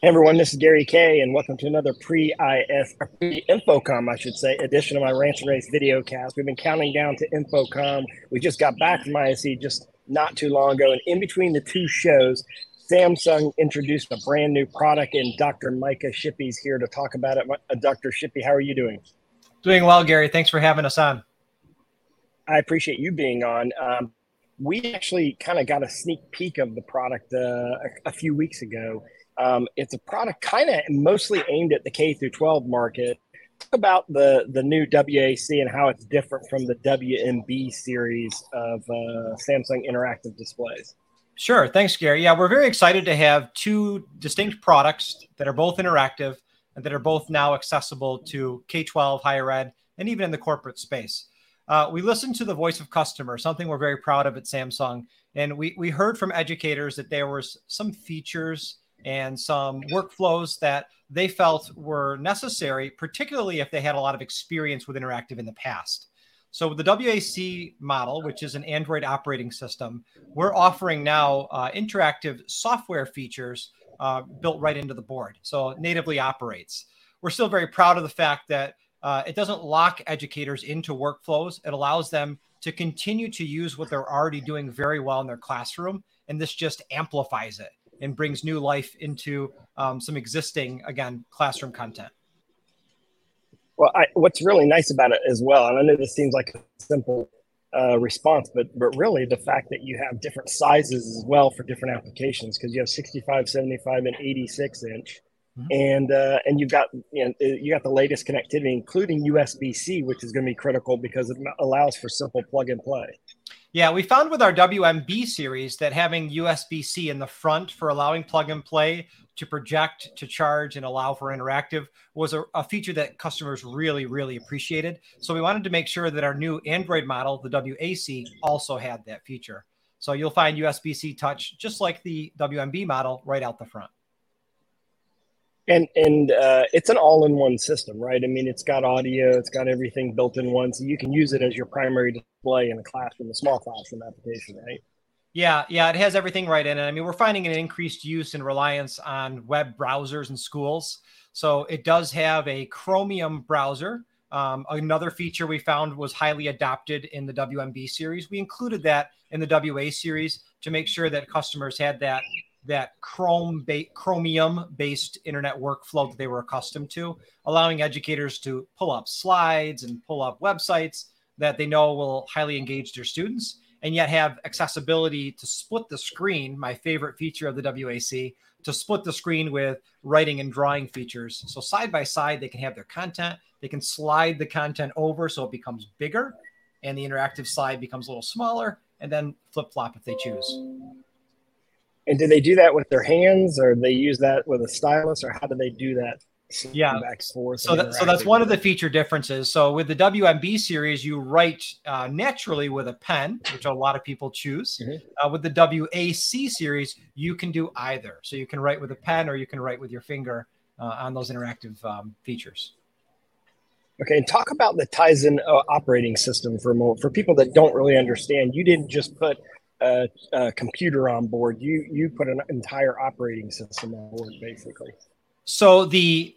Hey everyone, this is Gary Kay, and welcome to another pre-IS pre-InfoComm, I should say, edition of my Rants and Raves video cast. We've been counting down to InfoComm. We just got back from ISE just not too long ago, and in between the two shows, Samsung introduced a brand new product, and Dr. Micah Shippee is here to talk about it. Uh, Dr. Shippee, how are you doing? Doing well, Gary. Thanks for having us on. I appreciate you being on. Um, we actually kind of got a sneak peek of the product uh, a, a few weeks ago um, it's a product kind of mostly aimed at the K through 12 market. Talk about the the new WAC and how it's different from the WMB series of uh, Samsung interactive displays. Sure. Thanks, Gary. Yeah, we're very excited to have two distinct products that are both interactive and that are both now accessible to K 12, higher ed, and even in the corporate space. Uh, we listened to the voice of customer, something we're very proud of at Samsung. And we, we heard from educators that there was some features and some workflows that they felt were necessary, particularly if they had a lot of experience with interactive in the past. So, with the WAC model, which is an Android operating system, we're offering now uh, interactive software features uh, built right into the board. So, natively operates. We're still very proud of the fact that uh, it doesn't lock educators into workflows. It allows them to continue to use what they're already doing very well in their classroom. And this just amplifies it and brings new life into um, some existing, again, classroom content. Well, I, what's really nice about it as well, and I know this seems like a simple uh, response, but but really the fact that you have different sizes as well for different applications because you have 65, 75, and 86 inch, mm-hmm. and uh, and you've got you know you got the latest connectivity, including USB C, which is going to be critical because it allows for simple plug and play. Yeah, we found with our WMB series that having USB C in the front for allowing plug and play to project, to charge, and allow for interactive was a, a, feature that customers really, really appreciated. So we wanted to make sure that our new Android model, the WAC, also had that feature. So you'll find USB C touch just like the WMB model right out the front and and uh, it's an all-in-one system right? I mean it's got audio it's got everything built in one so you can use it as your primary display in a classroom a small classroom application right? Yeah yeah it has everything right in it. I mean we're finding an increased use and reliance on web browsers in schools. So it does have a chromium browser. Um, another feature we found was highly adopted in the wmb series. We included that in the wa series to make sure that customers had that that Chrome ba- Chromium based internet workflow that they were accustomed to, allowing educators to pull up slides and pull up websites that they know will highly engage their students and yet have accessibility to split the screen, my favorite feature of the WAC, to split the screen with writing and drawing features. So side by side, they can have their content, they can slide the content over so it becomes bigger, and the interactive slide becomes a little smaller, and then flip flop if they choose. And do they do that with their hands, or they use that with a stylus, or how do they do that? Yeah, back forth. So, that, so that's one of the feature differences. So with the WMB series, you write uh, naturally with a pen, which a lot of people choose. Mm-hmm. Uh, with the WAC series, you can do either. So you can write with a pen, or you can write with your finger uh, on those interactive um, features. Okay, and talk about the Tizen uh, operating system for a moment. For people that don't really understand, you didn't just put a, a, computer on board. You you put an entire operating system on board, basically. So the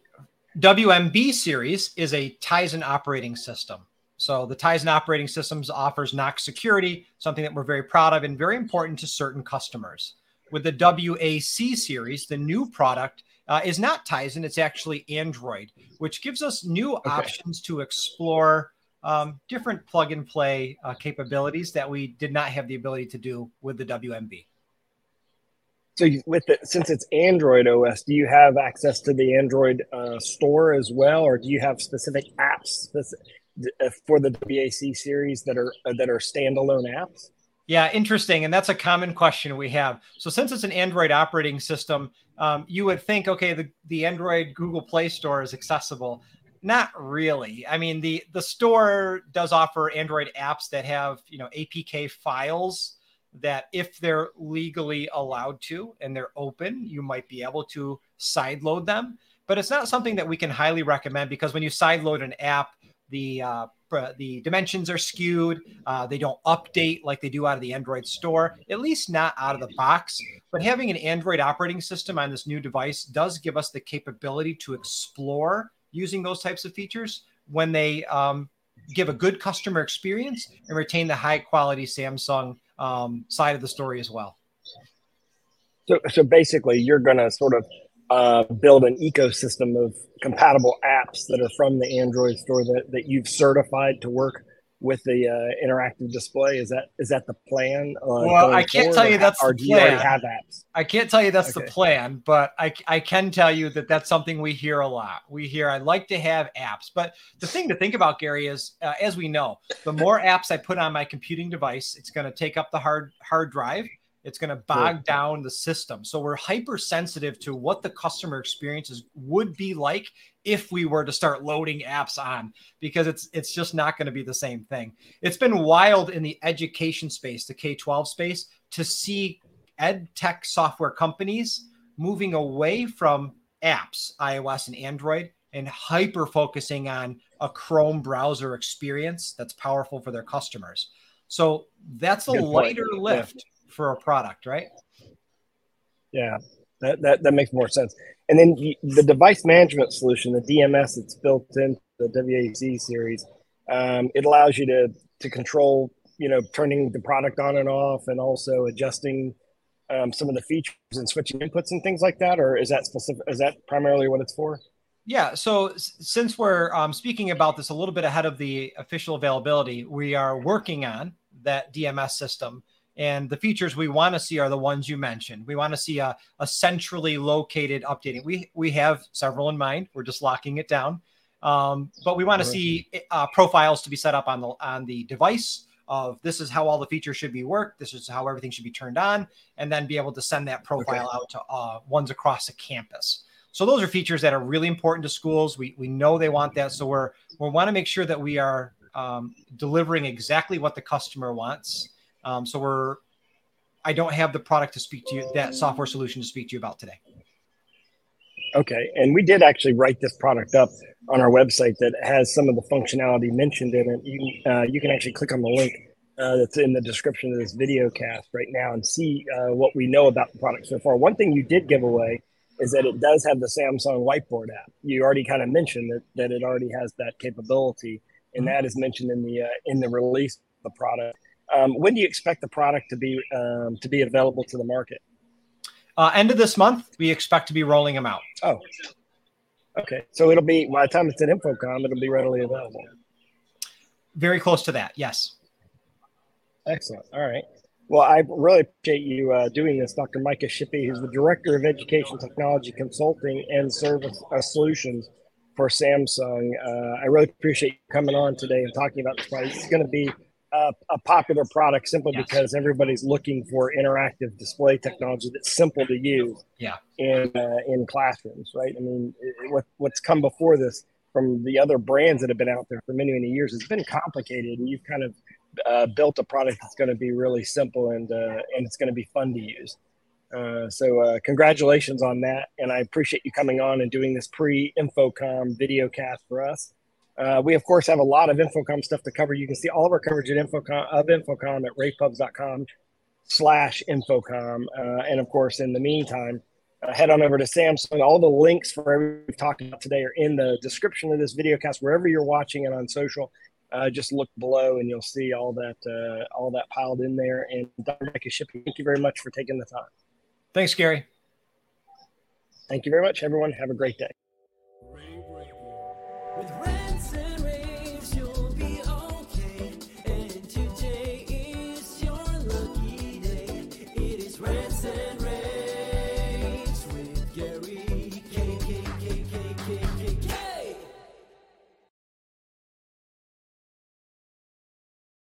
WMB series is a Tizen operating system. So the Tizen operating systems offers Knox security, something that we're very proud of and very important to certain customers. With the WAC series, the new product uh, is not Tizen; it's actually Android, which gives us new okay. options to explore um, different plug and play uh, capabilities that we did not have the ability to do with the WMB. So, with it, since it's Android OS, do you have access to the Android uh, store as well, or do you have specific apps uh, for the WAC series that are uh, that are standalone apps? Yeah, interesting, and that's a common question we have. So, since it's an Android operating system, um, you would think, okay, the the Android Google Play Store is accessible. Not really. I mean, the the store does offer Android apps that have, you know, APK files that if they're legally allowed to and they're open, you might be able to sideload them. But it's not something that we can highly recommend because when you sideload an app, the uh, the dimensions are skewed. Uh, they don't update like they do out of the Android store, at least not out of the box. But having an Android operating system on this new device does give us the capability to explore using those types of features when they um, give a good customer experience and retain the high quality Samsung um, side of the story as well. So, so basically, you're going to sort of uh, build an ecosystem of compatible apps that are from the Android store that, that you've certified to work with the uh, interactive display. Is that is that the plan? Uh, well, I can't tell you that's or the plan. have apps? I can't tell you that's okay. the plan, but I, I can tell you that that's something we hear a lot. We hear I'd like to have apps, but the thing to think about, Gary, is uh, as we know, the more apps I put on my computing device, it's going to take up the hard hard drive it's going to bog sure. down the system. So we're hypersensitive to what the customer experiences would be like if we were to start loading apps on because it's it's just not going to be the same thing. It's been wild in the education space, the K-12 space to see ed tech software companies moving away from apps, iOS and Android and hyper focusing on a Chrome browser experience that's powerful for their customers. So that's a Good lighter point. lift. Yeah for a product, right? Yeah, that, that, that makes more sense. And then the device management solution, the DMS that's built into the WAC series, um, it allows you to to control, you know, turning the product on and off, and also adjusting um, some of the features and switching inputs and things like that. Or is that specific? Is that primarily what it's for? Yeah. So since we're um, speaking about this a little bit ahead of the official availability, we are working on that DMS system and the features we want to see are the ones you mentioned. We want to see a, a centrally located updating. We we have several in mind. We're just locking it down. Um, but we want to see uh, profiles to be set up on the on the device of this is how all the features should be worked. This is how everything should be turned on, and then be able to send that profile okay. out to uh, ones across the campus. So those are features that are really important to schools. We we know they want that, so we're we want to make sure that we are um, delivering exactly what the customer wants um, so we're, I don't have the product to speak to you, that software solution to speak to you about today. Okay. And we did actually write this product up on our website that has some of the functionality mentioned in it. You, uh, you can actually click on the link uh, that's in the description of this video cast right now and see uh, what we know about the product so far. One thing you did give away is that it does have the Samsung Whiteboard app. You already kind of mentioned that, that it already has that capability, and mm-hmm. that is mentioned in the uh, in the release of the product. Um, when do you expect the product to be um, to be available to the market? Uh, end of this month, we expect to be rolling them out. Oh, okay. So it'll be by the time it's at InfoComm, it'll be readily available. Very close to that. Yes. Excellent. All right. Well, I really appreciate you uh, doing this, Dr. Micah Shippee, who's the Director of Education Technology Consulting and Service uh, Solutions for Samsung. Uh, I really appreciate you coming on today and talking about this product. It's going to be a, a popular product simply yes. because everybody's looking for interactive display technology that's simple to use. Yeah. In uh, in classrooms, right? I mean, it, what what's come before this from the other brands that have been out there for many many years has been complicated, and you've kind of uh, built a product that's going to be really simple and uh, and it's going to be fun to use. Uh, so uh, congratulations on that, and I appreciate you coming on and doing this pre-InfoComm video cast for us. Uh, we of course have a lot of InfoComm stuff to cover. You can see all of our coverage at InfoComm of InfoComm at ravepubs.com slash InfoComm. Uh, and of course, in the meantime, uh, head on over to Samsung. All the links for everything we've talked about today are in the description of this video cast, wherever you're watching it on social. Uh, just look below and you'll see all that uh, all that piled in there. And Dr. Micah Shippee, thank you very much for taking the time. Thanks, Gary. Thank you very much, everyone. Have a great day.